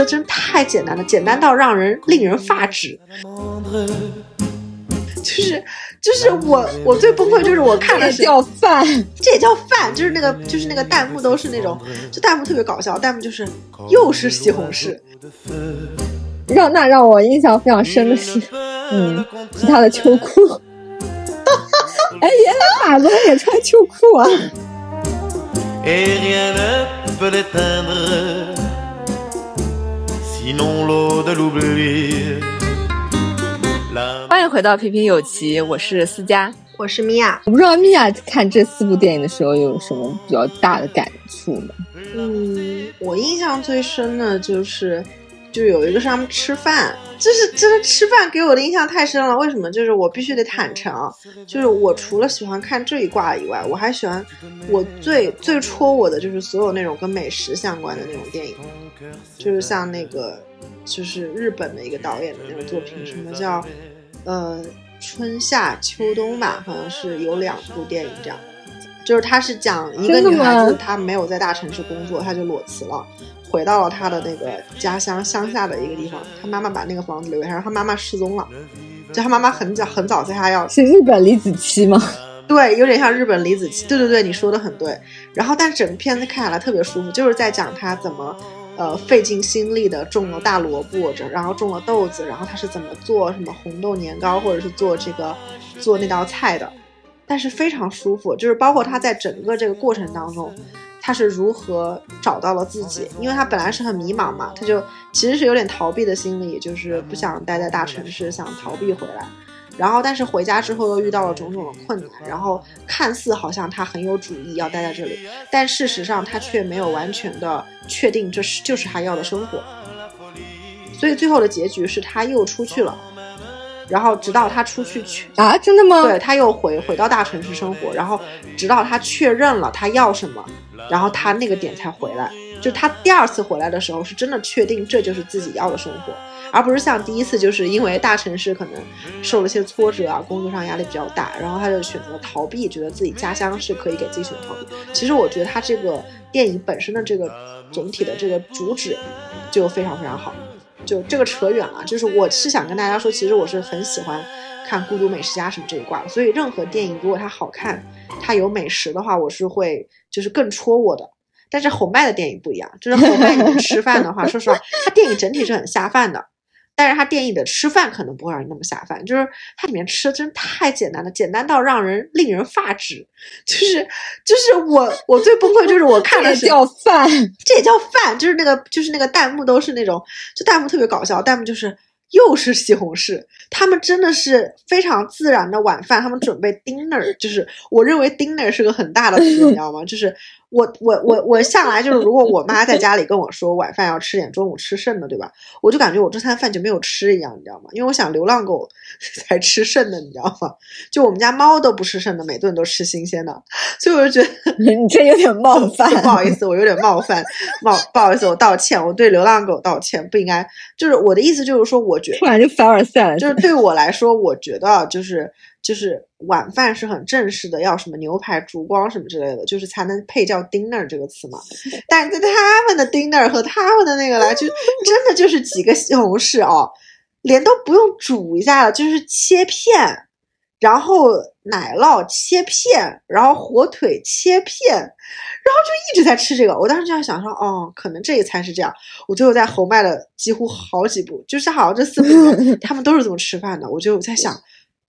吃的真太简单了，简单到让人令人发指。就是就是我我最崩溃就是我看的是叫饭，这也叫饭，就是那个就是那个弹幕都是那种，就弹幕特别搞笑，弹幕就是又是西红柿。让那让我印象非常深的是，嗯，是他的秋裤。哎，原来马龙也穿秋裤啊！欢迎回到平平有奇，我是思佳，我是米娅。我不知道米娅看这四部电影的时候有什么比较大的感触吗？嗯，我印象最深的就是，就有一个是他们吃饭，就是真的吃饭给我的印象太深了。为什么？就是我必须得坦诚，就是我除了喜欢看这一挂以外，我还喜欢我最最戳我的就是所有那种跟美食相关的那种电影，就是像那个就是日本的一个导演的那个作品，什么叫？呃，春夏秋冬吧，好像是有两部电影这样，就是他是讲一个女孩子，她没有在大城市工作，她就裸辞了，回到了她的那个家乡乡下的一个地方，她妈妈把那个房子留下，然后她妈妈失踪了，就她妈妈很早很早在她要是日本李子柒吗？对，有点像日本李子柒，对对对，你说的很对。然后，但整个片子看下来特别舒服，就是在讲她怎么。呃，费尽心力的种了大萝卜，这然后种了豆子，然后他是怎么做什么红豆年糕，或者是做这个做那道菜的，但是非常舒服，就是包括他在整个这个过程当中，他是如何找到了自己，因为他本来是很迷茫嘛，他就其实是有点逃避的心理，就是不想待在大城市，想逃避回来。然后，但是回家之后又遇到了种种的困难，然后看似好像他很有主意要待在这里，但事实上他却没有完全的确定这是就是他要的生活。所以最后的结局是他又出去了，然后直到他出去去啊，真的吗？对他又回回到大城市生活，然后直到他确认了他要什么，然后他那个点才回来。就他第二次回来的时候，是真的确定这就是自己要的生活。而不是像第一次，就是因为大城市可能受了些挫折啊，工作上压力比较大，然后他就选择逃避，觉得自己家乡是可以给自己选择逃避。其实我觉得他这个电影本身的这个总体的这个主旨就非常非常好。就这个扯远了，就是我是想跟大家说，其实我是很喜欢看《孤独美食家》什么这一挂的。所以任何电影如果它好看，它有美食的话，我是会就是更戳我的。但是红麦的电影不一样，就是红麦你吃饭的话，说实话，它电影整体是很下饭的。但是他电影的吃饭可能不会让你那么下饭，就是它里面吃的真太简单了，简单到让人令人发指。就是就是我我最崩溃就是我看的是叫饭，这也叫饭，就是那个就是那个弹幕都是那种，就弹幕特别搞笑，弹幕就是又是西红柿，他们真的是非常自然的晚饭，他们准备 dinner，就是我认为 dinner 是个很大的 词，你知道吗？就是。我我我我向来就是，如果我妈在家里跟我说晚饭要吃点中午吃剩的，对吧？我就感觉我这餐饭就没有吃一样，你知道吗？因为我想流浪狗才吃剩的，你知道吗？就我们家猫都不吃剩的，每顿都吃新鲜的，所以我就觉得你这有点冒 犯，不好意思，我有点冒犯，冒不好意思，我道歉，我对流浪狗道歉，不应该，就是我的意思就是说，我觉得突然就凡尔赛了，就是对我来说，我觉得就是。就是晚饭是很正式的，要什么牛排、烛光什么之类的，就是才能配叫 dinner 这个词嘛。但是在他们的 dinner 和他们的那个来，就 真的就是几个西红柿哦，连都不用煮一下了，就是切片，然后奶酪切片，然后火腿切片，然后就一直在吃这个。我当时就在想说，哦，可能这一餐是这样。我最后在侯麦的几乎好几步，就是好像这四部 他们都是这么吃饭的。我就在想。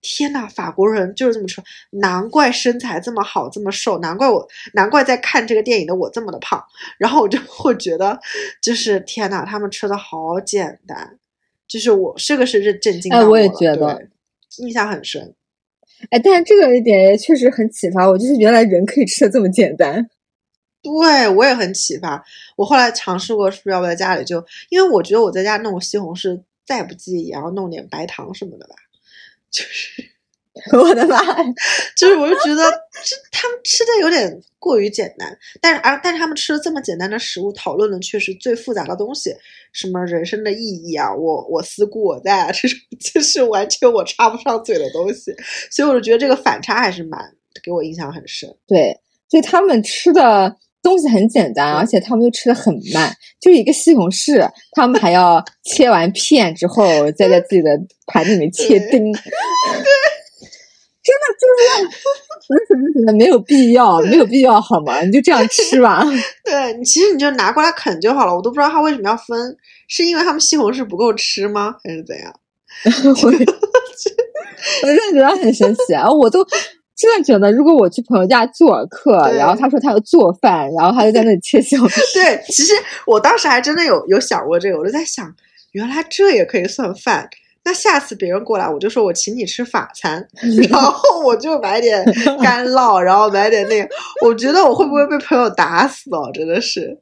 天呐，法国人就是这么吃，难怪身材这么好，这么瘦，难怪我，难怪在看这个电影的我这么的胖。然后我就会觉得，就是天呐，他们吃的好简单，就是我这个是震震惊到我了，我也觉得印象很深。哎，但是这个一点也确实很启发我，就是原来人可以吃的这么简单。对我也很启发。我后来尝试过，是不是要不在家里就，因为我觉得我在家弄西红柿再不济也要弄点白糖什么的吧。就是 我的妈，就是我就觉得这他们吃的有点过于简单，但是而但是他们吃了这么简单的食物，讨论的却是最复杂的东西，什么人生的意义啊，我我思故我在啊，这种就是完全我插不上嘴的东西，所以我就觉得这个反差还是蛮给我印象很深。对，所以他们吃的东西很简单，而且他们又吃的很慢，就一个西红柿，他们还要切完片之后再在自己的盘子里面切丁。真的就是我怎么觉得没有必要？没有必要好吗？你就这样吃吧。对你，其实你就拿过来啃就好了。我都不知道他为什么要分，是因为他们西红柿不够吃吗？还是怎样？我我真的觉得很神奇啊！我都真的觉得，如果我去朋友家做客，然后他说他要做饭，然后他就在那里切西红柿。对，其实我当时还真的有有想过这个，我就在想，原来这也可以算饭。那下次别人过来，我就说我请你吃法餐，然后我就买点干酪，然后买点那个。我觉得我会不会被朋友打死哦？真的是。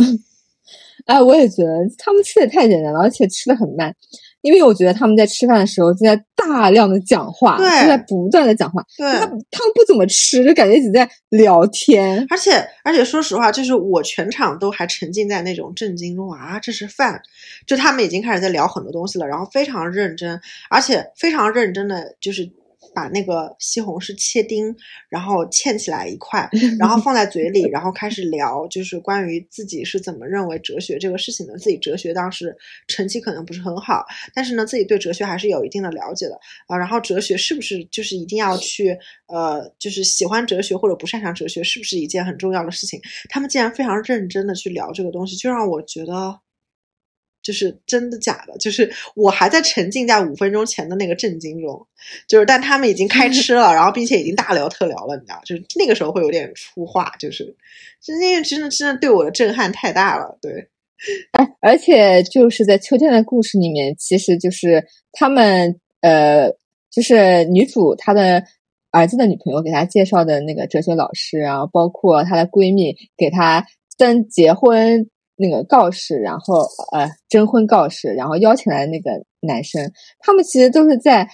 哎，我也觉得他们吃的太简单了，而且吃的很慢。因为我觉得他们在吃饭的时候就在大量的讲话，就在不断的讲话。对，他他们不怎么吃，就感觉一直在聊天。而且而且，说实话，就是我全场都还沉浸在那种震惊中啊，这是饭，就他们已经开始在聊很多东西了，然后非常认真，而且非常认真的就是。把那个西红柿切丁，然后嵌起来一块，然后放在嘴里，然后开始聊，就是关于自己是怎么认为哲学这个事情的。自己哲学当时成绩可能不是很好，但是呢，自己对哲学还是有一定的了解的啊。然后哲学是不是就是一定要去呃，就是喜欢哲学或者不擅长哲学，是不是一件很重要的事情？他们竟然非常认真的去聊这个东西，就让我觉得。就是真的假的？就是我还在沉浸在五分钟前的那个震惊中，就是但他们已经开 吃了，然后并且已经大聊特聊了，你知道？就是那个时候会有点出话，就是就那个真的真的对我的震撼太大了，对。哎，而且就是在秋天的故事里面，其实就是他们呃，就是女主她的儿子的女朋友给她介绍的那个哲学老师，然后包括她的闺蜜给她登结婚。那个告示，然后呃征婚告示，然后邀请来那个男生，他们其实都是在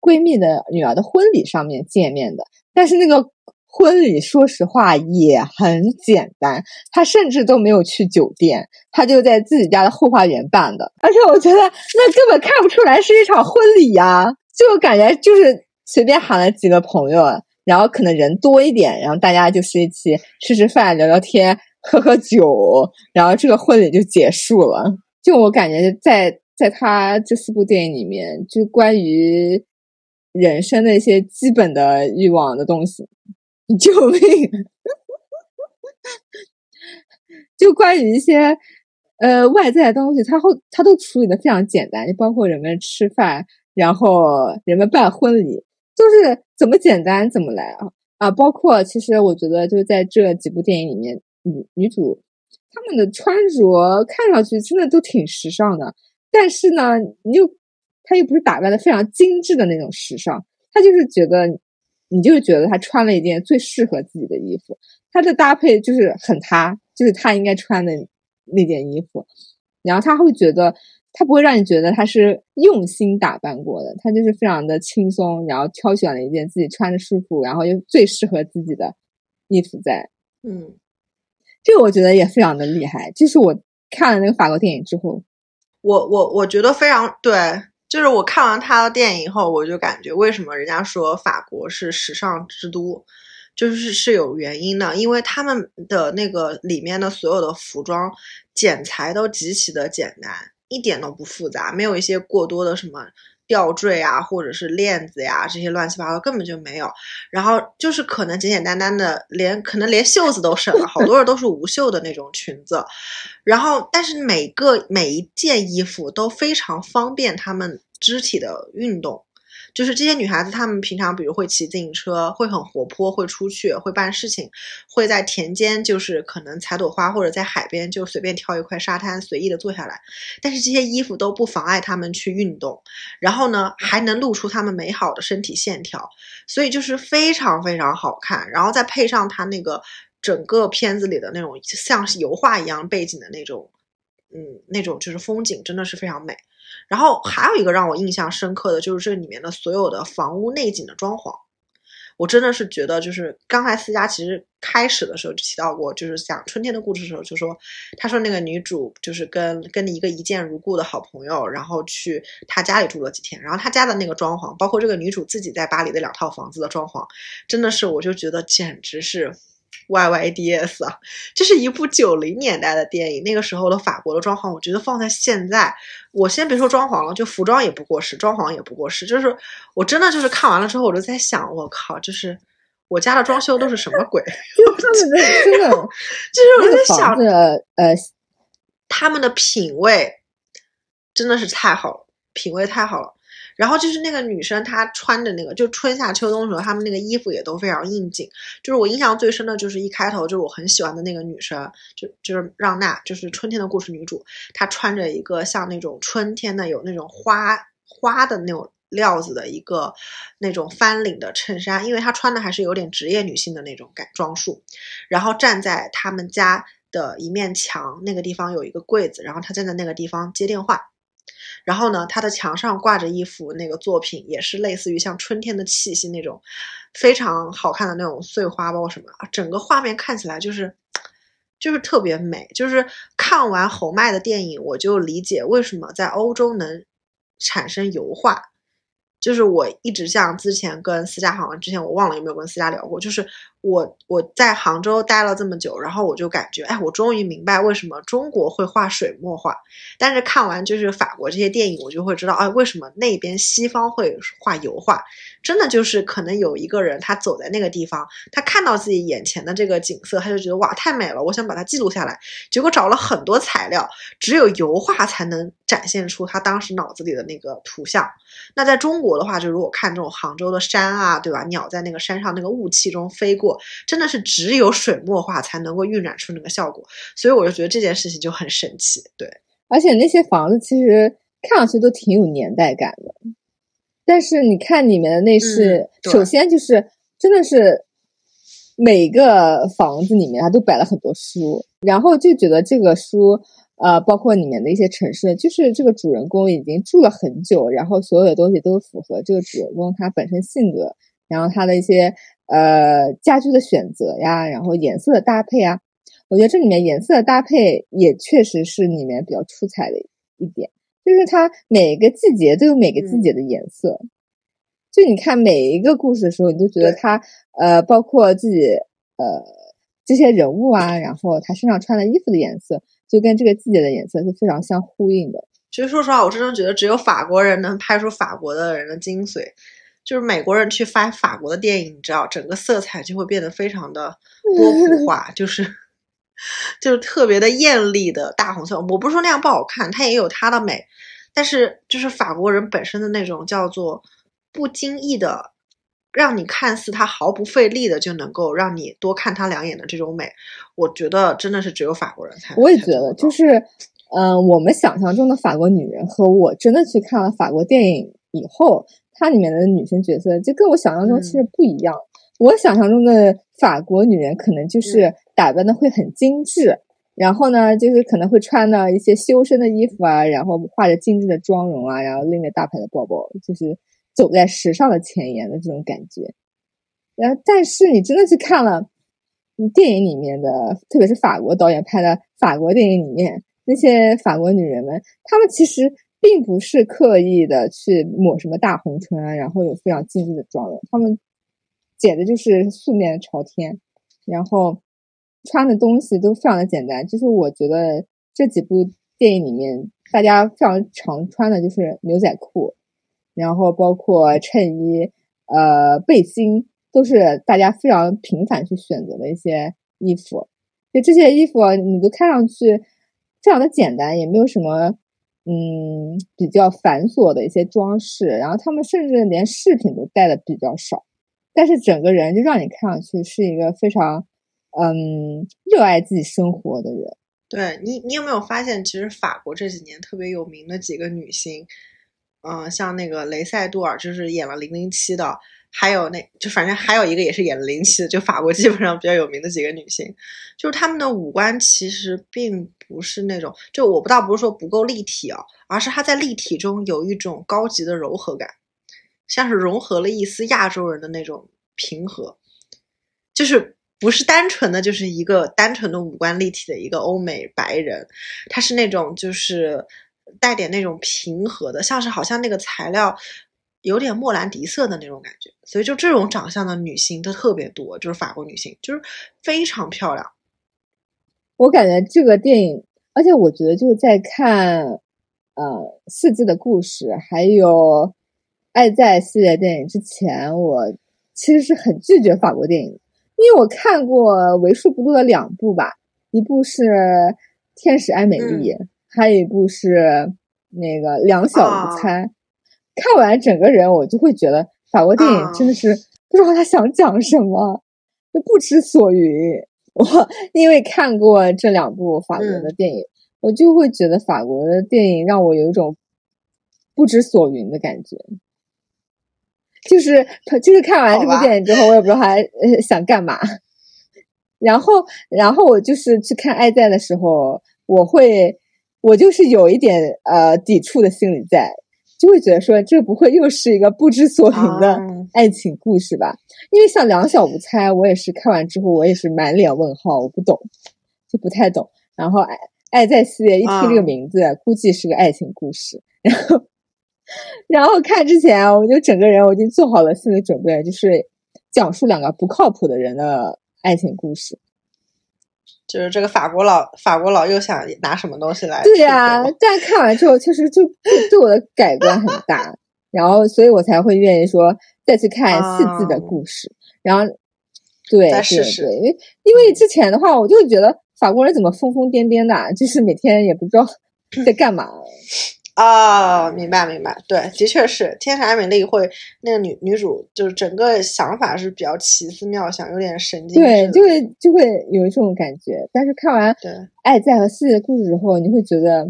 闺蜜的女儿的婚礼上面见面的。但是那个婚礼，说实话也很简单，他甚至都没有去酒店，他就在自己家的后花园办的。而且我觉得那根本看不出来是一场婚礼呀，就感觉就是随便喊了几个朋友，然后可能人多一点，然后大家就是一起吃吃饭、聊聊天。喝喝酒，然后这个婚礼就结束了。就我感觉，在在他这四部电影里面，就关于人生的一些基本的欲望的东西，救命！就关于一些呃外在的东西，他后他都处理的非常简单，就包括人们吃饭，然后人们办婚礼，就是怎么简单怎么来啊啊！包括其实我觉得，就在这几部电影里面。女女主，她们的穿着看上去真的都挺时尚的，但是呢，你又她又不是打扮的非常精致的那种时尚，她就是觉得，你就是觉得她穿了一件最适合自己的衣服，她的搭配就是很她，就是她应该穿的那件衣服，然后她会觉得，她不会让你觉得她是用心打扮过的，她就是非常的轻松，然后挑选了一件自己穿着舒服，然后又最适合自己的衣服在，嗯。这个我觉得也非常的厉害，就是我看了那个法国电影之后，我我我觉得非常对，就是我看完他的电影以后，我就感觉为什么人家说法国是时尚之都，就是是有原因的，因为他们的那个里面的所有的服装剪裁都极其的简单，一点都不复杂，没有一些过多的什么。吊坠啊，或者是链子呀，这些乱七八糟根本就没有。然后就是可能简简单单的，连可能连袖子都省了，好多人都是无袖的那种裙子。然后，但是每个每一件衣服都非常方便他们肢体的运动。就是这些女孩子，她们平常比如会骑自行车，会很活泼，会出去，会办事情，会在田间就是可能采朵花，或者在海边就随便挑一块沙滩随意的坐下来。但是这些衣服都不妨碍她们去运动，然后呢还能露出她们美好的身体线条，所以就是非常非常好看。然后再配上她那个整个片子里的那种像是油画一样背景的那种，嗯，那种就是风景真的是非常美。然后还有一个让我印象深刻的就是这里面的所有的房屋内景的装潢，我真的是觉得，就是刚才思佳其实开始的时候就提到过，就是讲春天的故事的时候就说，他说那个女主就是跟跟一个一见如故的好朋友，然后去他家里住了几天，然后他家的那个装潢，包括这个女主自己在巴黎的两套房子的装潢，真的是我就觉得简直是 Y Y D S 啊，这是一部九零年代的电影，那个时候的法国的装潢，我觉得放在现在，我先别说装潢了，就服装也不过时，装潢也不过时，就是我真的就是看完了之后，我就在想，我靠，就是我家的装修都是什么鬼？他们的真的，就是我在想着，呃，他们的品味真的是太好了，品味太好了。然后就是那个女生，她穿的那个，就春夏秋冬的时候，她们那个衣服也都非常应景。就是我印象最深的就是一开头，就是我很喜欢的那个女生，就就是让娜，就是春天的故事女主，她穿着一个像那种春天的有那种花花的那种料子的一个那种翻领的衬衫，因为她穿的还是有点职业女性的那种感装束。然后站在他们家的一面墙那个地方有一个柜子，然后她站在那个地方接电话。然后呢，他的墙上挂着一幅那个作品，也是类似于像春天的气息那种，非常好看的那种碎花包括什么，整个画面看起来就是，就是特别美。就是看完侯麦的电影，我就理解为什么在欧洲能产生油画。就是我一直像之前跟思佳好像之前我忘了有没有跟思佳聊过，就是我我在杭州待了这么久，然后我就感觉，哎，我终于明白为什么中国会画水墨画，但是看完就是法国这些电影，我就会知道，哎，为什么那边西方会画油画？真的就是可能有一个人他走在那个地方，他看到自己眼前的这个景色，他就觉得哇，太美了，我想把它记录下来。结果找了很多材料，只有油画才能展现出他当时脑子里的那个图像。那在中国的话，就如果看这种杭州的山啊，对吧？鸟在那个山上那个雾气中飞过，真的是只有水墨画才能够晕染出那个效果。所以我就觉得这件事情就很神奇，对。而且那些房子其实看上去都挺有年代感的，但是你看里面的内饰，首先就是真的是每个房子里面它都摆了很多书，然后就觉得这个书。呃，包括里面的一些城市，就是这个主人公已经住了很久，然后所有的东西都符合这个主人公他本身性格，然后他的一些呃家具的选择呀，然后颜色的搭配啊，我觉得这里面颜色的搭配也确实是里面比较出彩的一点，就是它每个季节都有每个季节的颜色，就你看每一个故事的时候，你都觉得他呃，包括自己呃这些人物啊，然后他身上穿的衣服的颜色。就跟这个季节的颜色是非常相呼应的。其实说实话，我真的觉得只有法国人能拍出法国的人的精髓。就是美国人去拍法国的电影，你知道，整个色彩就会变得非常的波普化，就是就是特别的艳丽的大红色。我不是说那样不好看，它也有它的美，但是就是法国人本身的那种叫做不经意的。让你看似他毫不费力的就能够让你多看他两眼的这种美，我觉得真的是只有法国人才。我也觉得，就是，嗯，我们想象中的法国女人和我真的去看了法国电影以后，它里面的女生角色就跟我想象中其实不一样。我想象中的法国女人可能就是打扮的会很精致，然后呢，就是可能会穿的一些修身的衣服啊，然后画着精致的妆容啊，然后拎着大牌的包包，就是。走在时尚的前沿的这种感觉，然后但是你真的去看了电影里面的，特别是法国导演拍的法国电影里面那些法国女人们，她们其实并不是刻意的去抹什么大红唇啊，然后有非常精致的妆容，她们简直就是素面朝天，然后穿的东西都非常的简单。就是我觉得这几部电影里面，大家非常常穿的就是牛仔裤。然后包括衬衣、呃背心，都是大家非常频繁去选择的一些衣服。就这些衣服，你都看上去非常的简单，也没有什么嗯比较繁琐的一些装饰。然后他们甚至连饰品都戴的比较少，但是整个人就让你看上去是一个非常嗯热爱自己生活的人。对你，你有没有发现，其实法国这几年特别有名的几个女星？嗯，像那个雷塞杜尔，就是演了零零七的，还有那就反正还有一个也是演了零七的，就法国基本上比较有名的几个女性，就是她们的五官其实并不是那种，就我不倒不是说不够立体啊，而是她在立体中有一种高级的柔和感，像是融合了一丝亚洲人的那种平和，就是不是单纯的就是一个单纯的五官立体的一个欧美白人，她是那种就是。带点那种平和的，像是好像那个材料有点莫兰迪色的那种感觉，所以就这种长相的女星都特别多，就是法国女性，就是非常漂亮。我感觉这个电影，而且我觉得就是在看，呃，《四季的故事》还有《爱在》系列电影之前，我其实是很拒绝法国电影，因为我看过为数不多的两部吧，一部是《天使爱美丽》，还有一部是那个《两小无猜》。看完整个人，我就会觉得法国电影真的是不知道他想讲什么，就不知所云。我因为看过这两部法国的电影，我就会觉得法国的电影让我有一种不知所云的感觉。就是就是看完这部电影之后，我也不知道他想干嘛。然后，然后我就是去看《爱在》的时候，我会我就是有一点呃抵触的心理在。就会觉得说，这不会又是一个不知所云的爱情故事吧？因为像《两小无猜》，我也是看完之后，我也是满脸问号，我不懂，就不太懂。然后《爱爱在》系列一听这个名字，估计是个爱情故事。然后，然后看之前，我就整个人我已经做好了心理准备，就是讲述两个不靠谱的人的爱情故事。就是这个法国佬，法国佬又想拿什么东西来？对呀，但看完之后，确实就对我的改观很大，然后所以我才会愿意说再去看四季的故事。然后，对对对，因为因为之前的话，我就觉得法国人怎么疯疯癫癫的，就是每天也不知道 在干嘛。哦，明白明白，对，的确是《天使艾米丽》会那个女女主，就是整个想法是比较奇思妙想，有点神经。对，就会就会有一种感觉。但是看完《爱在》和《世界的故事》之后，你会觉得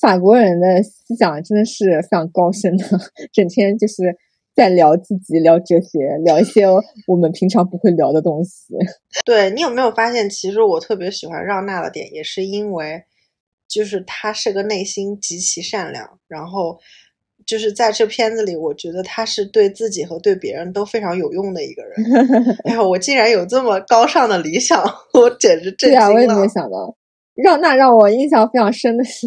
法国人的思想真的是非常高深的，整天就是在聊自己、聊哲学、聊一些我们平常不会聊的东西。对你有没有发现，其实我特别喜欢让娜的点，也是因为。就是他是个内心极其善良，然后就是在这片子里，我觉得他是对自己和对别人都非常有用的一个人。哎呀，我竟然有这么高尚的理想，我简直震惊了！对啊，我也没有想到。让那让我印象非常深的是，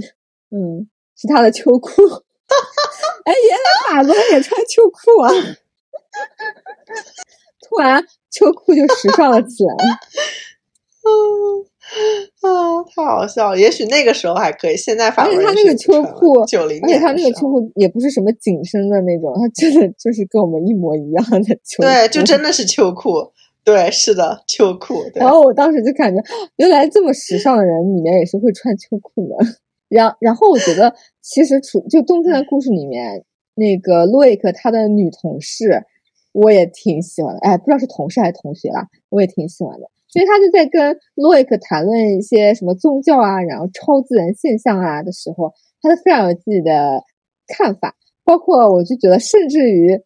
嗯，是他的秋裤。哎，原来法国人也穿秋裤啊！突然，秋裤就时尚了起来。嗯。啊，太好笑了！也许那个时候还可以，现在反而他那个秋裤，九零且他那个秋裤也不是什么紧身的那种，他真的就是跟我们一模一样的 秋裤。对，就真的是秋裤。对，是的，秋裤。然后我当时就感觉，原来这么时尚的人里面也是会穿秋裤的。然然后我觉得，其实除就《冬天的故事》里面那个洛伊克他的女同事，我也挺喜欢的。哎，不知道是同事还是同学啦，我也挺喜欢的。所以他就在跟洛伊克谈论一些什么宗教啊，然后超自然现象啊的时候，他都非常有自己的看法。包括我就觉得，甚至于，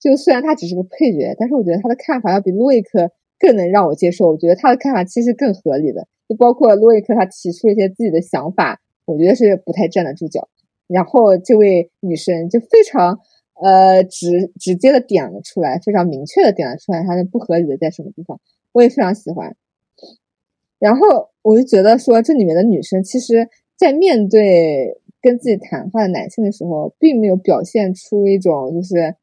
就虽然他只是个配角，但是我觉得他的看法要比洛伊克更能让我接受。我觉得他的看法其实更合理的。就包括洛伊克他提出一些自己的想法，我觉得是不太站得住脚。然后这位女生就非常呃直直接的点了出来，非常明确的点了出来，他的不合理的在什么地方。我也非常喜欢，然后我就觉得说，这里面的女生其实，在面对跟自己谈话的男性的时候，并没有表现出一种就是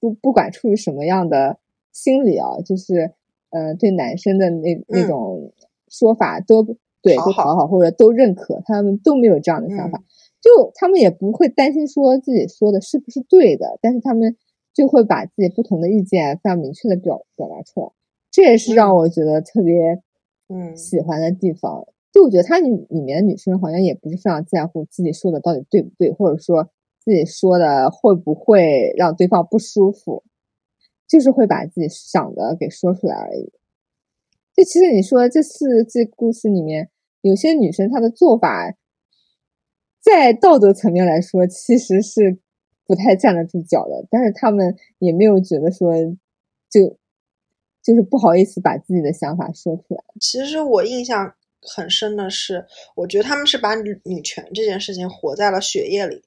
不不管出于什么样的心理啊，就是呃对男生的那那种说法都对都讨好或者都认可，他们都没有这样的想法，就他们也不会担心说自己说的是不是对的，但是他们就会把自己不同的意见非常明确的表表达出来。这也是让我觉得特别，嗯，喜欢的地方。就我觉得它里里面的女生好像也不是非常在乎自己说的到底对不对，或者说自己说的会不会让对方不舒服，就是会把自己想的给说出来而已。就其实你说这四这故事里面，有些女生她的做法，在道德层面来说其实是不太站得住脚的，但是她们也没有觉得说就。就是不好意思把自己的想法说出来。其实我印象很深的是，我觉得他们是把女女权这件事情活在了血液里，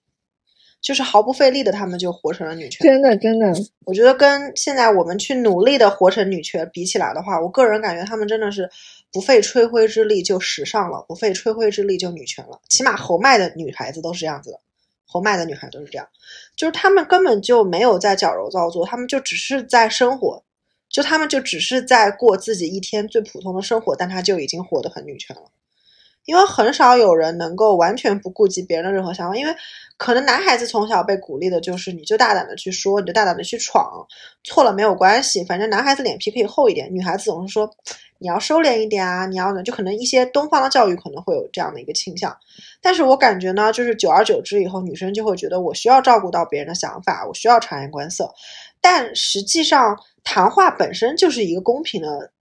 就是毫不费力的，他们就活成了女权。真的，真的，我觉得跟现在我们去努力的活成女权比起来的话，我个人感觉他们真的是不费吹灰之力就时尚了，不费吹灰之力就女权了。起码侯麦的女孩子都是这样子的，侯麦的女孩都是这样，就是她们根本就没有在矫揉造作，她们就只是在生活，就他们就只是在过自己一天最普通的生活，但他就已经活得很女权了。因为很少有人能够完全不顾及别人的任何想法，因为可能男孩子从小被鼓励的就是你就大胆的去说，你就大胆的去闯，错了没有关系，反正男孩子脸皮可以厚一点，女孩子总是说你要收敛一点啊，你要呢，就可能一些东方的教育可能会有这样的一个倾向，但是我感觉呢，就是久而久之以后，女生就会觉得我需要照顾到别人的想法，我需要察言观色，但实际上谈话本身就是一个公平的。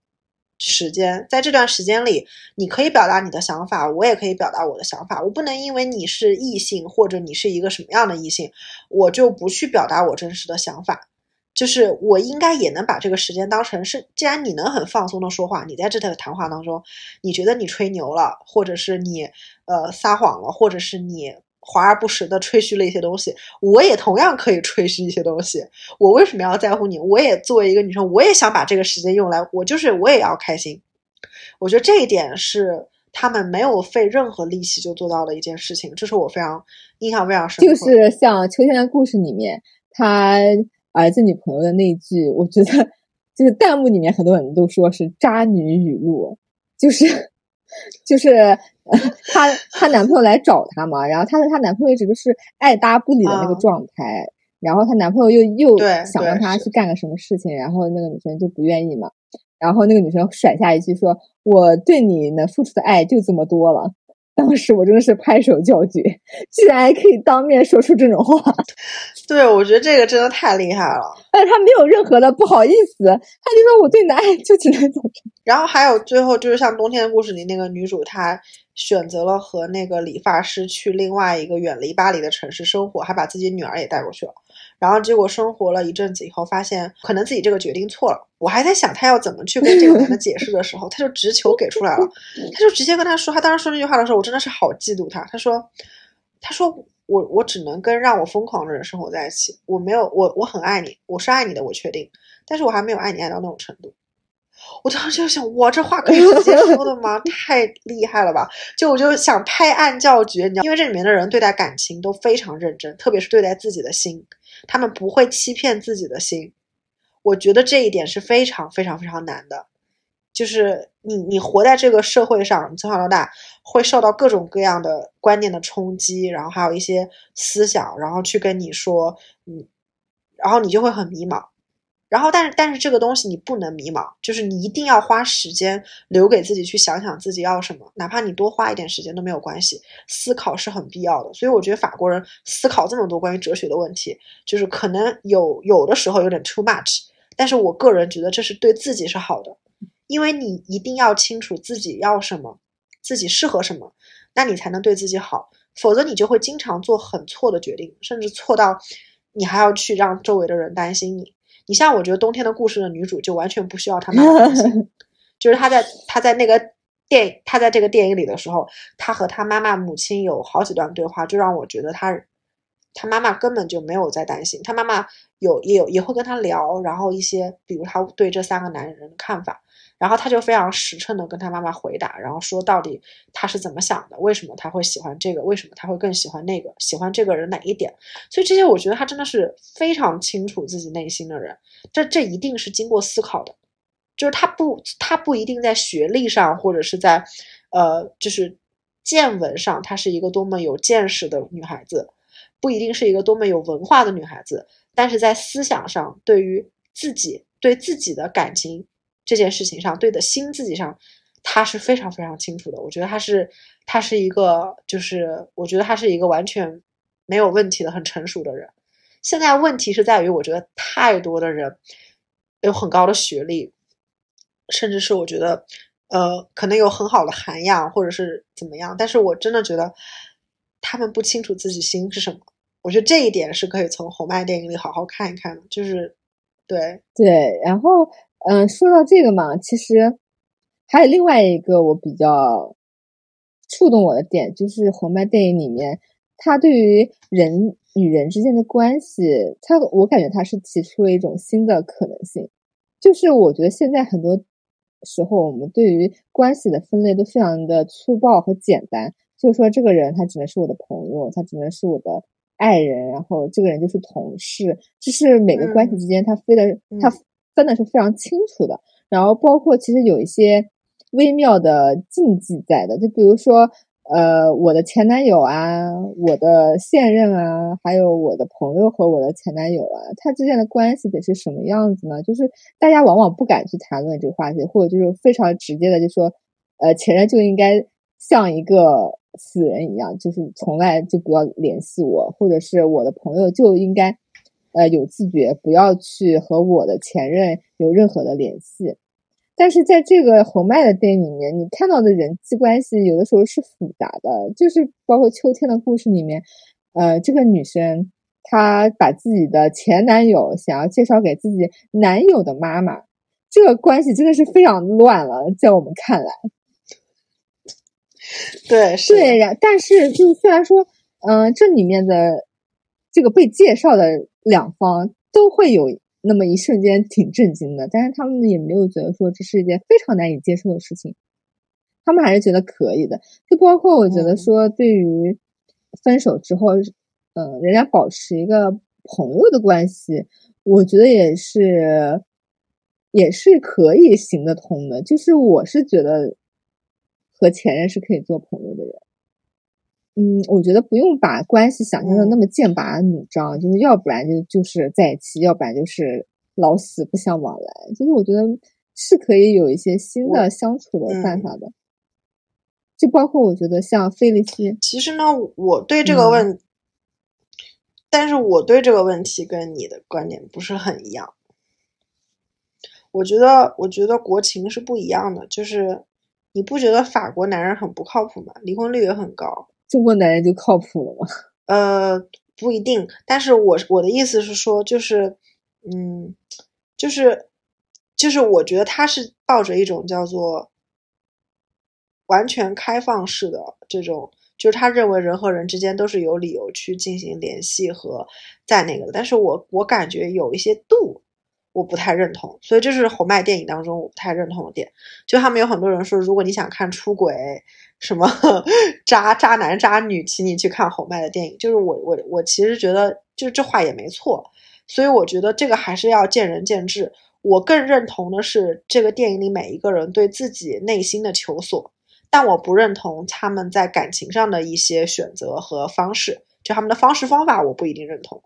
时间在这段时间里，你可以表达你的想法，我也可以表达我的想法。我不能因为你是异性，或者你是一个什么样的异性，我就不去表达我真实的想法。就是我应该也能把这个时间当成是，既然你能很放松的说话，你在这个谈话当中，你觉得你吹牛了，或者是你呃撒谎了，或者是你。华而不实的吹嘘了一些东西，我也同样可以吹嘘一些东西。我为什么要在乎你？我也作为一个女生，我也想把这个时间用来，我就是我也要开心。我觉得这一点是他们没有费任何力气就做到的一件事情，这是我非常印象非常深。就是像《秋天的故事》里面，他儿子女朋友的那句，我觉得就是弹幕里面很多人都说是渣女语录，就是就是。她她男朋友来找她嘛，然后她和她男朋友一直都是爱搭不理的那个状态，然后她男朋友又又想让她去干个什么事情，然后那个女生就不愿意嘛，然后那个女生甩下一句说：“我对你能付出的爱就这么多了。”当时我真的是拍手叫绝，居然还可以当面说出这种话。对，我觉得这个真的太厉害了。但是他没有任何的不好意思，他就说我对你的爱就只能这么。然后还有最后就是像冬天的故事里那个女主，她选择了和那个理发师去另外一个远离巴黎的城市生活，还把自己女儿也带过去了。然后结果生活了一阵子以后，发现可能自己这个决定错了。我还在想他要怎么去跟这个男的解释的时候，他就直球给出来了。他就直接跟他说，他当时说那句话的时候，我真的是好嫉妒他。他说，他说我我只能跟让我疯狂的人生活在一起。我没有我我很爱你，我是爱你的，我确定。但是我还没有爱你爱到那种程度。我当时就想，哇，这话可以直接说的吗？太厉害了吧！就我就想拍案叫绝，你知道，因为这里面的人对待感情都非常认真，特别是对待自己的心。他们不会欺骗自己的心，我觉得这一点是非常非常非常难的。就是你你活在这个社会上，你从小到大会受到各种各样的观念的冲击，然后还有一些思想，然后去跟你说，嗯，然后你就会很迷茫。然后，但是，但是这个东西你不能迷茫，就是你一定要花时间留给自己去想想自己要什么，哪怕你多花一点时间都没有关系。思考是很必要的，所以我觉得法国人思考这么多关于哲学的问题，就是可能有有的时候有点 too much，但是我个人觉得这是对自己是好的，因为你一定要清楚自己要什么，自己适合什么，那你才能对自己好，否则你就会经常做很错的决定，甚至错到你还要去让周围的人担心你。你像我觉得冬天的故事的女主就完全不需要她妈妈担心，就是她在她在那个电她在这个电影里的时候，她和她妈妈母亲有好几段对话，就让我觉得她她妈妈根本就没有在担心，她妈妈有也有也会跟她聊，然后一些比如她对这三个男人的看法。然后他就非常实诚的跟他妈妈回答，然后说到底他是怎么想的，为什么他会喜欢这个，为什么他会更喜欢那个，喜欢这个人哪一点？所以这些我觉得他真的是非常清楚自己内心的人，这这一定是经过思考的，就是他不他不一定在学历上或者是在，呃，就是见闻上，她是一个多么有见识的女孩子，不一定是一个多么有文化的女孩子，但是在思想上，对于自己对自己的感情。这件事情上，对的心自己上，他是非常非常清楚的。我觉得他是，他是一个，就是我觉得他是一个完全没有问题的、很成熟的人。现在问题是在于，我觉得太多的人有很高的学历，甚至是我觉得，呃，可能有很好的涵养，或者是怎么样。但是我真的觉得他们不清楚自己心是什么。我觉得这一点是可以从红麦电影里好好看一看的。就是对对，然后。嗯，说到这个嘛，其实还有另外一个我比较触动我的点，就是红麦电影里面，他对于人与人之间的关系，他我感觉他是提出了一种新的可能性。就是我觉得现在很多时候，我们对于关系的分类都非常的粗暴和简单，就是说这个人他只能是我的朋友，他只能是我的爱人，然后这个人就是同事，就是每个关系之间他分的他分的是非常清楚的。然后包括其实有一些微妙的禁忌在的，就比如说。呃，我的前男友啊，我的现任啊，还有我的朋友和我的前男友啊，他之间的关系得是什么样子呢？就是大家往往不敢去谈论这个话题，或者就是非常直接的就说，呃，前任就应该像一个死人一样，就是从来就不要联系我，或者是我的朋友就应该，呃，有自觉，不要去和我的前任有任何的联系。但是在这个红麦的电影里面，你看到的人际关系有的时候是复杂的，就是包括秋天的故事里面，呃，这个女生她把自己的前男友想要介绍给自己男友的妈妈，这个关系真的是非常乱了，在我们看来。对，对呀，但是就虽然说，嗯，这里面的这个被介绍的两方都会有。那么一瞬间挺震惊的，但是他们也没有觉得说这是一件非常难以接受的事情，他们还是觉得可以的。就包括我觉得说，对于分手之后，嗯，人家保持一个朋友的关系，我觉得也是也是可以行得通的。就是我是觉得和前任是可以做朋友的人。嗯，我觉得不用把关系想象的那么剑拔弩张，就是要不然就就是在一起，要不然就是老死不相往来。其实我觉得是可以有一些新的相处的办法的，就包括我觉得像菲利西。其实呢，我对这个问，但是我对这个问题跟你的观点不是很一样。我觉得，我觉得国情是不一样的，就是你不觉得法国男人很不靠谱吗？离婚率也很高。中国男人就靠谱了吗？呃，不一定。但是我我的意思是说，就是，嗯，就是，就是我觉得他是抱着一种叫做完全开放式的这种，就是他认为人和人之间都是有理由去进行联系和在那个的。但是我我感觉有一些度。我不太认同，所以这是红麦电影当中我不太认同的点。就他们有很多人说，如果你想看出轨，什么 渣渣男渣女，请你去看红麦的电影。就是我我我其实觉得，就这话也没错。所以我觉得这个还是要见仁见智。我更认同的是这个电影里每一个人对自己内心的求索，但我不认同他们在感情上的一些选择和方式。就他们的方式方法，我不一定认同。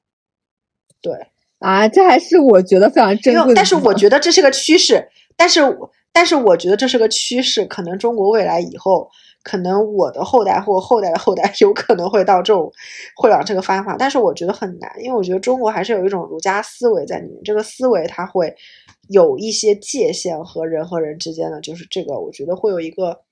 对。啊，这还是我觉得非常珍贵。但是我觉得这是个趋势，但是但是我觉得这是个趋势，可能中国未来以后，可能我的后代或后代的后代 有可能会到这种，会往这个方向。但是我觉得很难，因为我觉得中国还是有一种儒家思维在里面，这个思维它会有一些界限和人和人之间的，就是这个我觉得会有一个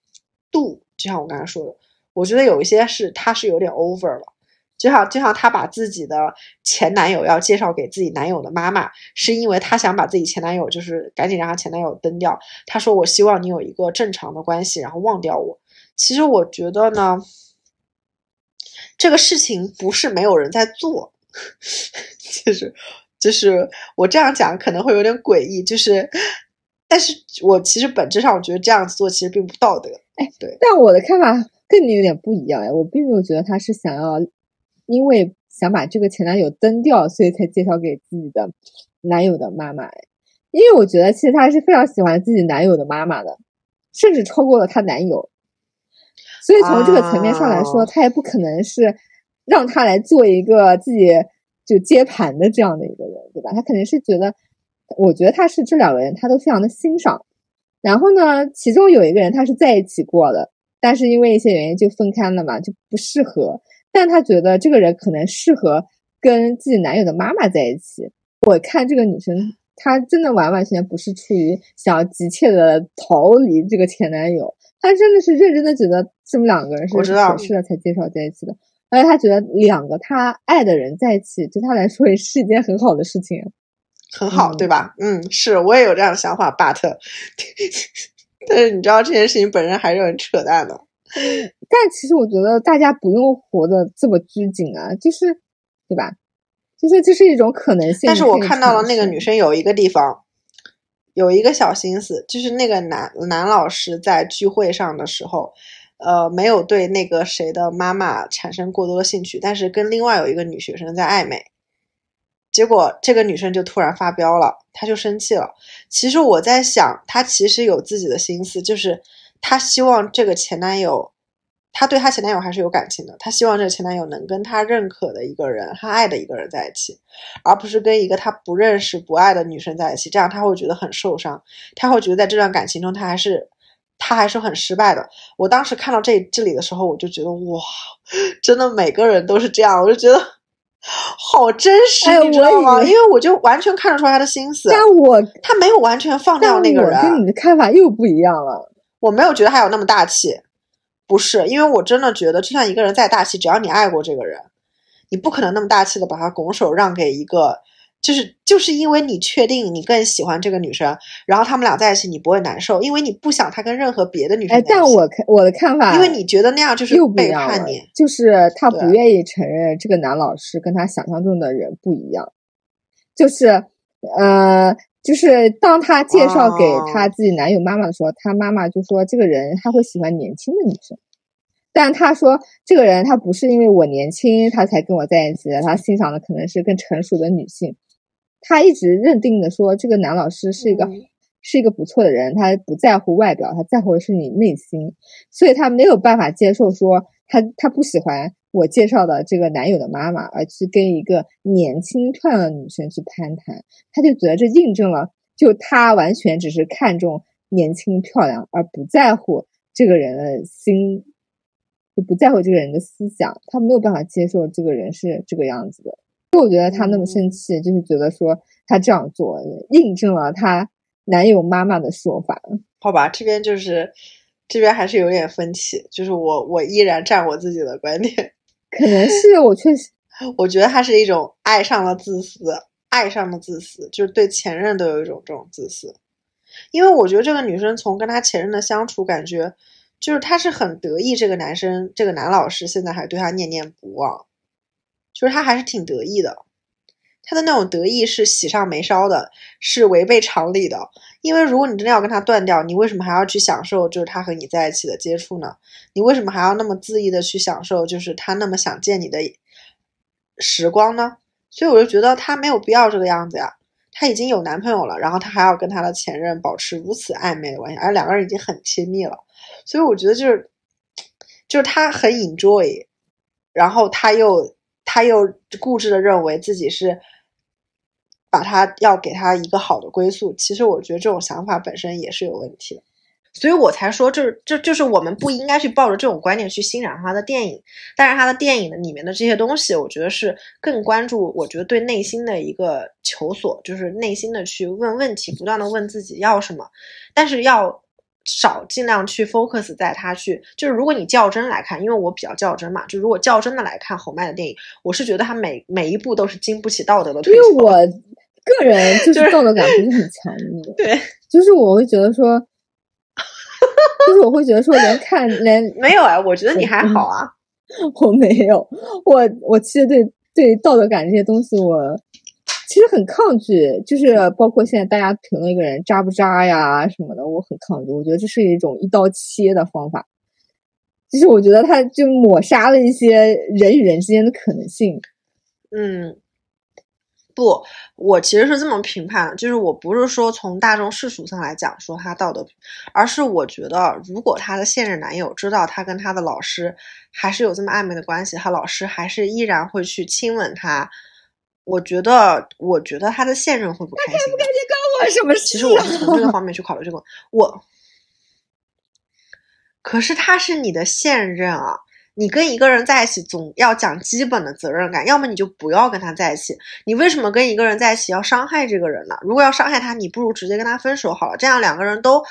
度，就像我刚才说的，我觉得有一些是它是有点 over 了。就像就像她把自己的前男友要介绍给自己男友的妈妈，是因为她想把自己前男友就是赶紧让她前男友蹬掉。她说：“我希望你有一个正常的关系，然后忘掉我。”其实我觉得呢，这个事情不是没有人在做，就是就是我这样讲可能会有点诡异，就是，但是我其实本质上我觉得这样子做其实并不道德。哎，对，但我的看法跟你有点不一样哎，我并没有觉得他是想要。因为想把这个前男友蹬掉，所以才介绍给自己的男友的妈妈。因为我觉得其实她是非常喜欢自己男友的妈妈的，甚至超过了她男友。所以从这个层面上来说，她也不可能是让他来做一个自己就接盘的这样的一个人，对吧？她肯定是觉得，我觉得他是这两个人她都非常的欣赏。然后呢，其中有一个人他是在一起过的，但是因为一些原因就分开了嘛，就不适合。但他觉得这个人可能适合跟自己男友的妈妈在一起。我看这个女生，她真的完完全全不是出于想要急切的逃离这个前男友，她真的是认真的觉得这么两个人是合适的才介绍在一起的。而且她觉得两个她爱的人在一起，对她来说也是一件很好的事情，很好，对吧？嗯，是我也有这样的想法，but，但是你知道这件事情本身还是很扯淡的。但其实我觉得大家不用活得这么拘谨啊，就是，对吧？就是这是一种可能性。但是我看到了那个女生有一个地方，有一个小心思，就是那个男男老师在聚会上的时候，呃，没有对那个谁的妈妈产生过多的兴趣，但是跟另外有一个女学生在暧昧，结果这个女生就突然发飙了，她就生气了。其实我在想，她其实有自己的心思，就是她希望这个前男友，她对她前男友还是有感情的，她希望这个前男友能跟她认可的一个人，她爱的一个人在一起，而不是跟一个她不认识、不爱的女生在一起，这样她会觉得很受伤，她会觉得在这段感情中，她还是。他还是很失败的。我当时看到这这里的时候，我就觉得哇，真的每个人都是这样，我就觉得好真实，你知道吗？因为我就完全看得出来他的心思。但我他没有完全放掉那个人，跟你的看法又不一样了。我没有觉得他有那么大气，不是，因为我真的觉得，就算一个人再大气，只要你爱过这个人，你不可能那么大气的把他拱手让给一个。就是就是因为你确定你更喜欢这个女生，然后他们俩在一起你不会难受，因为你不想他跟任何别的女生。哎，但我看我的看法，因为你觉得那样就是背叛你，就是他不愿意承认这个男老师跟他想象中的人不一样，就是呃，就是当他介绍给他自己男友妈妈的时候，他妈妈就说这个人他会喜欢年轻的女生，但他说这个人他不是因为我年轻他才跟我在一起的，他欣赏的可能是更成熟的女性。他一直认定的说，这个男老师是一个是一个不错的人，他不在乎外表，他在乎的是你内心，所以他没有办法接受说他他不喜欢我介绍的这个男友的妈妈，而去跟一个年轻漂亮的女生去攀谈，他就觉得这印证了，就他完全只是看重年轻漂亮，而不在乎这个人的心，就不在乎这个人的思想，他没有办法接受这个人是这个样子的。我觉得她那么生气，就是觉得说她这样做印证了她男友妈妈的说法。好吧，这边就是这边还是有点分歧，就是我我依然站我自己的观点。可能是我确实，我觉得他是一种爱上了自私，爱上了自私，就是对前任都有一种这种自私。因为我觉得这个女生从跟她前任的相处，感觉就是她是很得意，这个男生这个男老师现在还对她念念不忘。就是她还是挺得意的，他的那种得意是喜上眉梢的，是违背常理的。因为如果你真的要跟他断掉，你为什么还要去享受就是他和你在一起的接触呢？你为什么还要那么恣意的去享受就是他那么想见你的时光呢？所以我就觉得他没有必要这个样子呀。他已经有男朋友了，然后他还要跟他的前任保持如此暧昧的关系，而两个人已经很亲密了。所以我觉得就是，就是他很 enjoy，然后他又。他又固执的认为自己是把他要给他一个好的归宿，其实我觉得这种想法本身也是有问题的，所以我才说，就是这就是我们不应该去抱着这种观点去欣赏他的电影。但是他的电影的里面的这些东西，我觉得是更关注，我觉得对内心的一个求索，就是内心的去问问题，不断的问自己要什么，但是要。少尽量去 focus 在他去，就是如果你较真来看，因为我比较较真嘛，就如果较真的来看侯麦的电影，我是觉得他每每一部都是经不起道德的推因为我个人就是道德感不是很强烈，对，就是我会觉得说，就是我会觉得说，连看 连没有啊，我觉得你还好啊，我没有，我我其实对对道德感这些东西我。其实很抗拒，就是包括现在大家评论一个人渣不渣呀什么的，我很抗拒。我觉得这是一种一刀切的方法，就是我觉得他就抹杀了一些人与人之间的可能性。嗯，不，我其实是这么评判，就是我不是说从大众世俗上来讲说他道德，而是我觉得如果他的现任男友知道他跟他的老师还是有这么暧昧的关系，他老师还是依然会去亲吻他。我觉得，我觉得他的现任会不开心。不开心关我什么事？其实我是从这个方面去考虑这个。我，可是他是你的现任啊！你跟一个人在一起，总要讲基本的责任感，要么你就不要跟他在一起。你为什么跟一个人在一起要伤害这个人呢？如果要伤害他，你不如直接跟他分手好了，这样两个人都。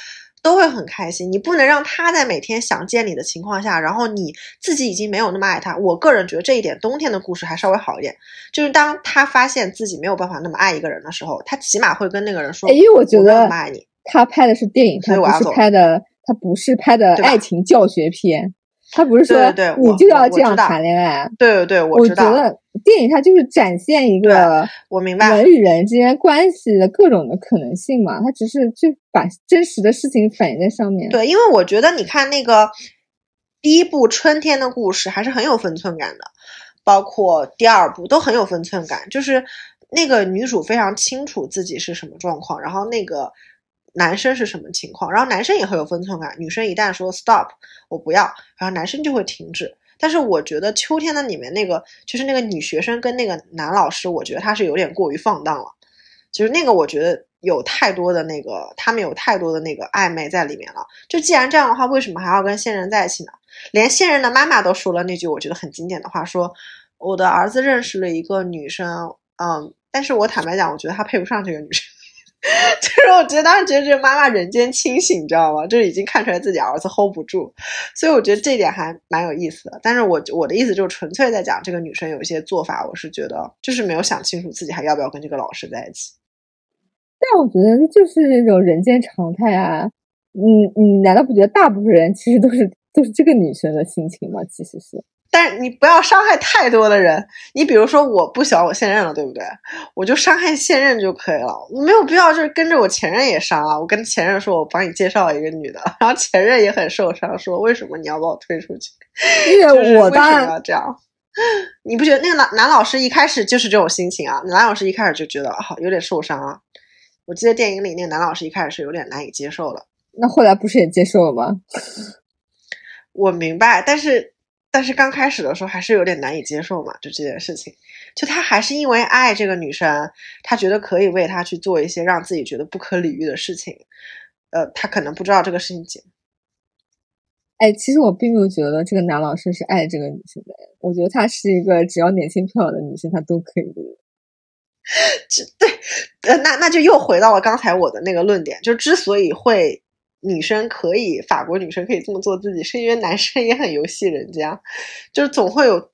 都会很开心。你不能让他在每天想见你的情况下，然后你自己已经没有那么爱他。我个人觉得这一点，冬天的故事还稍微好一点。就是当他发现自己没有办法那么爱一个人的时候，他起码会跟那个人说：“因为我觉得爱你。”他拍的是电影，他不是拍的，他不是拍的爱情教学片。他不是说你就要这样谈恋爱，对对对，我觉得电影它就是展现一个我明白人与人之间关系的各种的可能性嘛，它只是就把真实的事情反映在上面。对，因为我觉得你看那个第一部《春天的故事》还是很有分寸感的，包括第二部都很有分寸感，就是那个女主非常清楚自己是什么状况，然后那个男生是什么情况，然后男生也很有分寸感，女生一旦说 stop，我不要，然后男生就会停止。但是我觉得《秋天的》里面那个就是那个女学生跟那个男老师，我觉得他是有点过于放荡了，就是那个我觉得有太多的那个他们有太多的那个暧昧在里面了。就既然这样的话，为什么还要跟现任在一起呢？连现任的妈妈都说了那句我觉得很经典的话，说我的儿子认识了一个女生，嗯，但是我坦白讲，我觉得他配不上这个女生。就是我觉得当时觉得这个妈妈人间清醒，你知道吗？就是已经看出来自己儿子 hold 不住，所以我觉得这点还蛮有意思的。但是我我的意思就是纯粹在讲这个女生有一些做法，我是觉得就是没有想清楚自己还要不要跟这个老师在一起。但我觉得就是那种人间常态啊！你你难道不觉得大部分人其实都是都是这个女生的心情吗？其实是。但是你不要伤害太多的人，你比如说我不喜欢我现任了，对不对？我就伤害现任就可以了，我没有必要就是跟着我前任也伤啊。我跟前任说，我帮你介绍一个女的，然后前任也很受伤，说为什么你要把我推出去？因为我当然要这样，你不觉得那个男男老师一开始就是这种心情啊？男老师一开始就觉得好有点受伤啊。我记得电影里那个男老师一开始是有点难以接受的，那后来不是也接受了吗？我明白，但是。但是刚开始的时候还是有点难以接受嘛，就这件事情，就他还是因为爱这个女生，他觉得可以为她去做一些让自己觉得不可理喻的事情，呃，他可能不知道这个事情。哎，其实我并没有觉得这个男老师是爱这个女生的，我觉得他是一个只要年轻漂亮的女生他都可以的。这对，呃，那那就又回到了刚才我的那个论点，就之所以会。女生可以，法国女生可以这么做自己，是因为男生也很游戏人家，就是总会有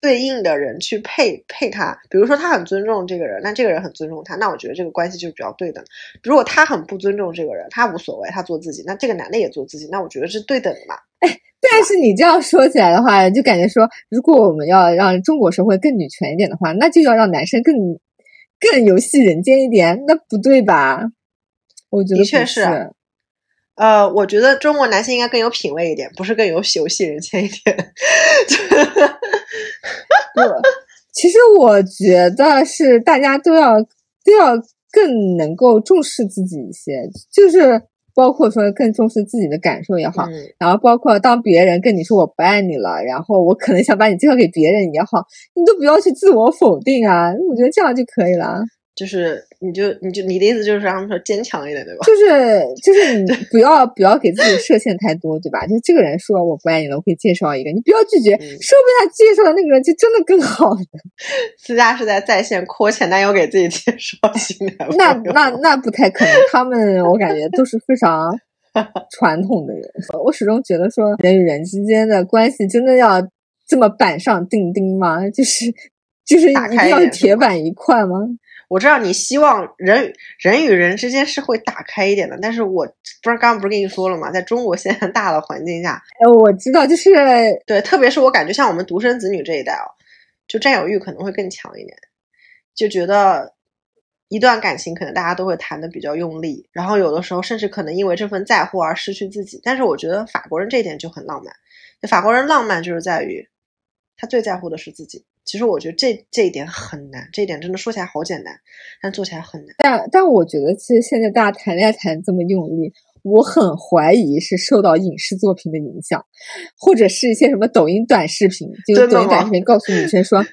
对应的人去配配他。比如说他很尊重这个人，那这个人很尊重他，那我觉得这个关系就是比较对等。如果他很不尊重这个人，他无所谓，他做自己，那这个男的也做自己，那我觉得是对等的嘛。哎，但是你这样说起来的话，就感觉说，如果我们要让中国社会更女权一点的话，那就要让男生更更游戏人间一点，那不对吧？我觉得的确是。呃，我觉得中国男性应该更有品味一点，不是更有游戏人间一点。不，其实我觉得是大家都要都要更能够重视自己一些，就是包括说更重视自己的感受也好，然后包括当别人跟你说我不爱你了，然后我可能想把你介绍给别人也好，你都不要去自我否定啊，我觉得这样就可以了。就是，你就你就你的意思就是让他们说坚强一点，对吧？就是就是你不要不要给自己设限太多，对吧？就这个人说我不爱你了，我可以介绍一个，你不要拒绝，说不定他介绍的那个人就真的更好的。私家是在在线扩前男友给自己介绍新男那那那不太可能，他们我感觉都是非常传统的人。我始终觉得说人与人之间的关系真的要这么板上钉钉吗？就是就是一定要铁板一块吗？我知道你希望人人与人之间是会打开一点的，但是我不是刚刚不是跟你说了吗？在中国现在大的环境下，哎，我知道，就是对，特别是我感觉像我们独生子女这一代哦，就占有欲可能会更强一点，就觉得一段感情可能大家都会谈的比较用力，然后有的时候甚至可能因为这份在乎而失去自己。但是我觉得法国人这一点就很浪漫，法国人浪漫就是在于他最在乎的是自己。其实我觉得这这一点很难，这一点真的说起来好简单，但做起来很难。但但我觉得，其实现在大家谈恋爱谈这么用力，我很怀疑是受到影视作品的影响，或者是一些什么抖音短视频，就抖音短视频告诉女生说，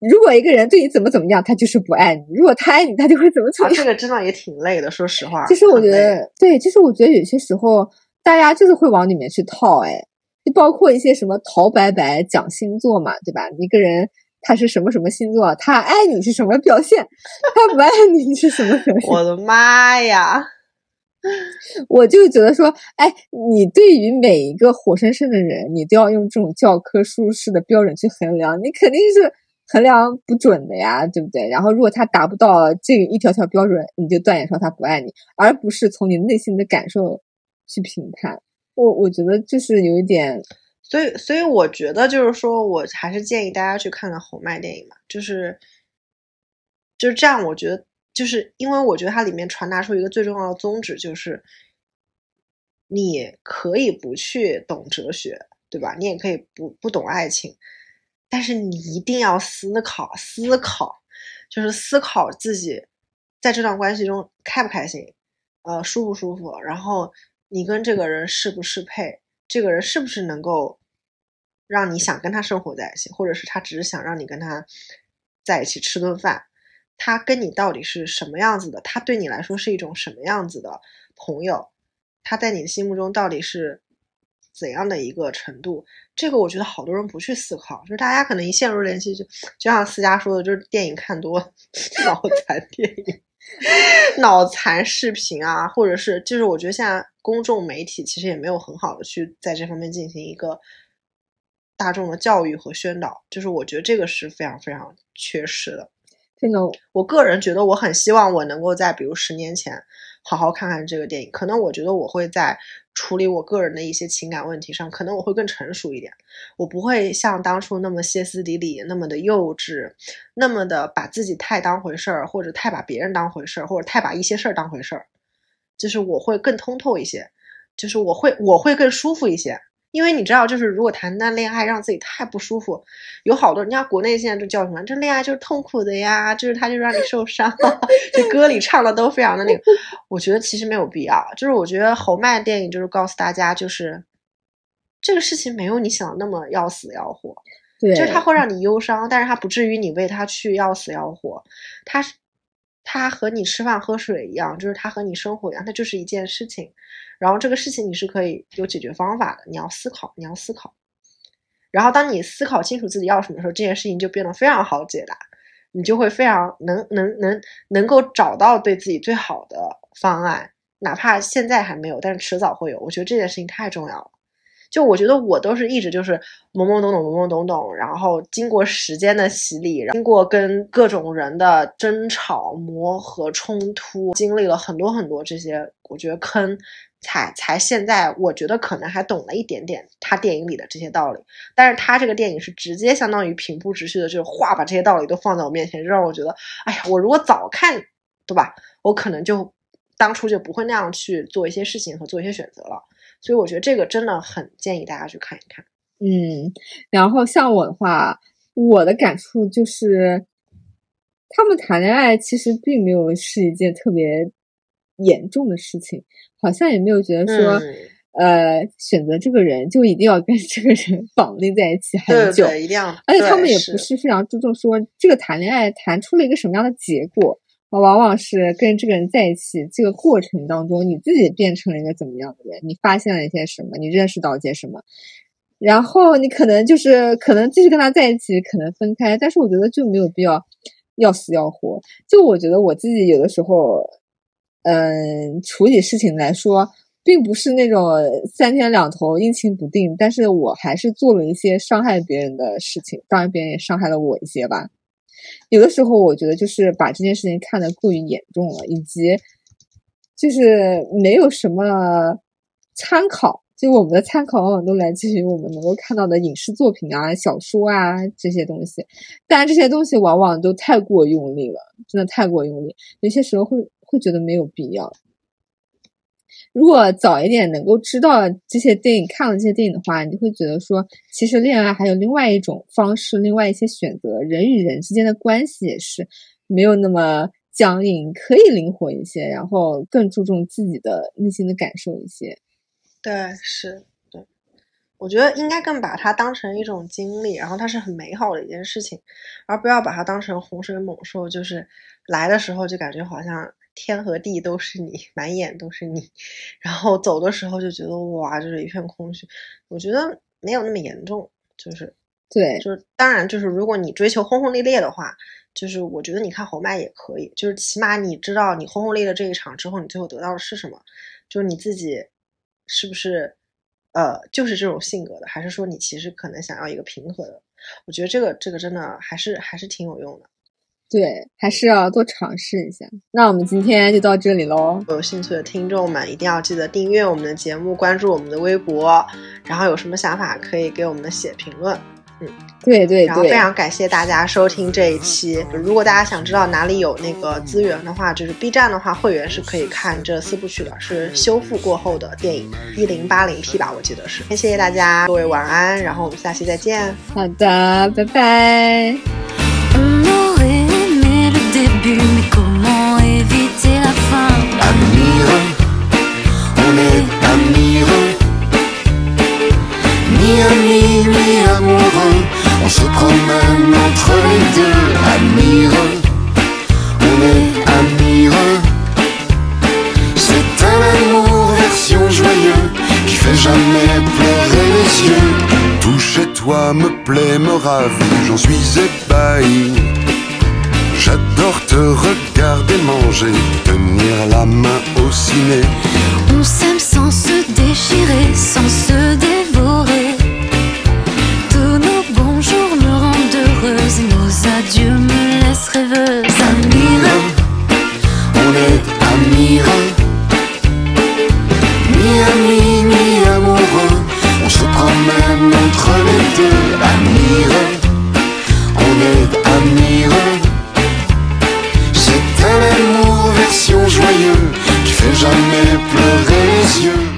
如果一个人对你怎么怎么样，他就是不爱你；如果他爱你，他就会怎么怎么样。这个真的也挺累的，说实话。其实我觉得，对，其实我觉得有些时候大家就是会往里面去套，哎，就包括一些什么陶白白讲星座嘛，对吧？一个人。他是什么什么星座？他爱你是什么表现？他不爱你是什么表现？我的妈呀！我就觉得说，哎，你对于每一个活生生的人，你都要用这种教科书式的标准去衡量，你肯定是衡量不准的呀，对不对？然后如果他达不到这一条条标准，你就断言说他不爱你，而不是从你内心的感受去评判。我我觉得就是有一点。所以，所以我觉得就是说，我还是建议大家去看看红麦电影嘛，就是就是这样。我觉得，就是因为我觉得它里面传达出一个最重要的宗旨，就是你可以不去懂哲学，对吧？你也可以不不懂爱情，但是你一定要思考思考，就是思考自己在这段关系中开不开心，呃，舒不舒服，然后你跟这个人适不适配，这个人是不是能够让你想跟他生活在一起，或者是他只是想让你跟他在一起吃顿饭，他跟你到底是什么样子的？他对你来说是一种什么样子的朋友？他在你的心目中到底是？怎样的一个程度？这个我觉得好多人不去思考，就是大家可能一陷入联系就就像思佳说的，就是电影看多，脑残电影、脑残视频啊，或者是就是我觉得现在公众媒体其实也没有很好的去在这方面进行一个大众的教育和宣导，就是我觉得这个是非常非常缺失的。这个，我个人觉得我很希望我能够在比如十年前。好好看看这个电影，可能我觉得我会在处理我个人的一些情感问题上，可能我会更成熟一点，我不会像当初那么歇斯底里，那么的幼稚，那么的把自己太当回事儿，或者太把别人当回事儿，或者太把一些事儿当回事儿，就是我会更通透一些，就是我会我会更舒服一些。因为你知道，就是如果谈单恋爱让自己太不舒服，有好多人家国内现在就叫什么，这恋爱就是痛苦的呀，就是他就让你受伤，这歌里唱的都非常的那个。我觉得其实没有必要，就是我觉得侯麦的电影就是告诉大家，就是这个事情没有你想的那么要死要活，就是他会让你忧伤，但是他不至于你为他去要死要活，他是他和你吃饭喝水一样，就是他和你生活一样，他就是一件事情。然后这个事情你是可以有解决方法的，你要思考，你要思考。然后当你思考清楚自己要什么的时候，这件事情就变得非常好解答，你就会非常能能能能够找到对自己最好的方案，哪怕现在还没有，但是迟早会有。我觉得这件事情太重要了。就我觉得我都是一直就是懵懵懂懂，懵懵懂懂，然后经过时间的洗礼，经过跟各种人的争吵、磨合、冲突，经历了很多很多这些，我觉得坑。才才现在，我觉得可能还懂了一点点他电影里的这些道理，但是他这个电影是直接相当于平铺直叙的，就是话把这些道理都放在我面前，让我觉得，哎呀，我如果早看，对吧？我可能就当初就不会那样去做一些事情和做一些选择了。所以我觉得这个真的很建议大家去看一看。嗯，然后像我的话，我的感触就是，他们谈恋爱其实并没有是一件特别。严重的事情，好像也没有觉得说，呃，选择这个人就一定要跟这个人 绑定在一起很久，一定要。而且他们也不是非常注重说这个谈恋爱谈出了一个什么样的结果，我往往是跟这个人在一起这个过程当中，你自己变成了一个怎么样的人，你发现了一些什么，你认识到一些什么，然后你可能就是可能继续跟他在一起，可能分开，但是我觉得就没有必要要死要活。就我觉得我自己有的时候。嗯，处理事情来说，并不是那种三天两头阴晴不定，但是我还是做了一些伤害别人的事情，当然别人也伤害了我一些吧。有的时候我觉得就是把这件事情看得过于严重了，以及就是没有什么参考，就我们的参考往往都来自于我们能够看到的影视作品啊、小说啊这些东西，但这些东西往往都太过用力了，真的太过用力，有些时候会。会觉得没有必要。如果早一点能够知道这些电影，看了这些电影的话，你就会觉得说，其实恋爱还有另外一种方式，另外一些选择，人与人之间的关系也是没有那么僵硬，可以灵活一些，然后更注重自己的内心的感受一些。对，是。我觉得应该更把它当成一种经历，然后它是很美好的一件事情，而不要把它当成洪水猛兽，就是来的时候就感觉好像天和地都是你，满眼都是你，然后走的时候就觉得哇，就是一片空虚。我觉得没有那么严重，就是对，就是当然就是如果你追求轰轰烈烈的话，就是我觉得你看侯麦也可以，就是起码你知道你轰轰烈烈这一场之后，你最后得到的是什么，就是你自己是不是。呃，就是这种性格的，还是说你其实可能想要一个平和的？我觉得这个这个真的还是还是挺有用的。对，还是要多尝试一下。那我们今天就到这里喽。有兴趣的听众们一定要记得订阅我们的节目，关注我们的微博，然后有什么想法可以给我们写评论。嗯，对对然后非，常感谢大家收听这一期。如果大家想知道哪里有那个资源的话，就是 B 站的话，会员是可以看这四部曲的，是修复过后的电影，一零八零 P 吧，我记得是。谢谢大家，各位晚安，然后我们下期再见。好的，拜拜。Mais comment éviter la fin Amireux, on est amireux. Ni amis, ni amoureux, on se promène entre les deux. Amireux, on est amireux. C'est un amour version joyeux qui fait jamais pleurer les yeux. Tout chez toi me plaît, me ravit, j'en suis ébahi. J'adore te regarder manger, tenir la main au ciné. On s'aime sans se déchirer, sans se dévorer. Tous nos bonjours me rendent heureuse et nos adieux me laissent rêveuse. Amira, on est Amira. Mi-ami, mi-amoureux, on se promène entre les deux. Amira. jamais pleurer les yeux.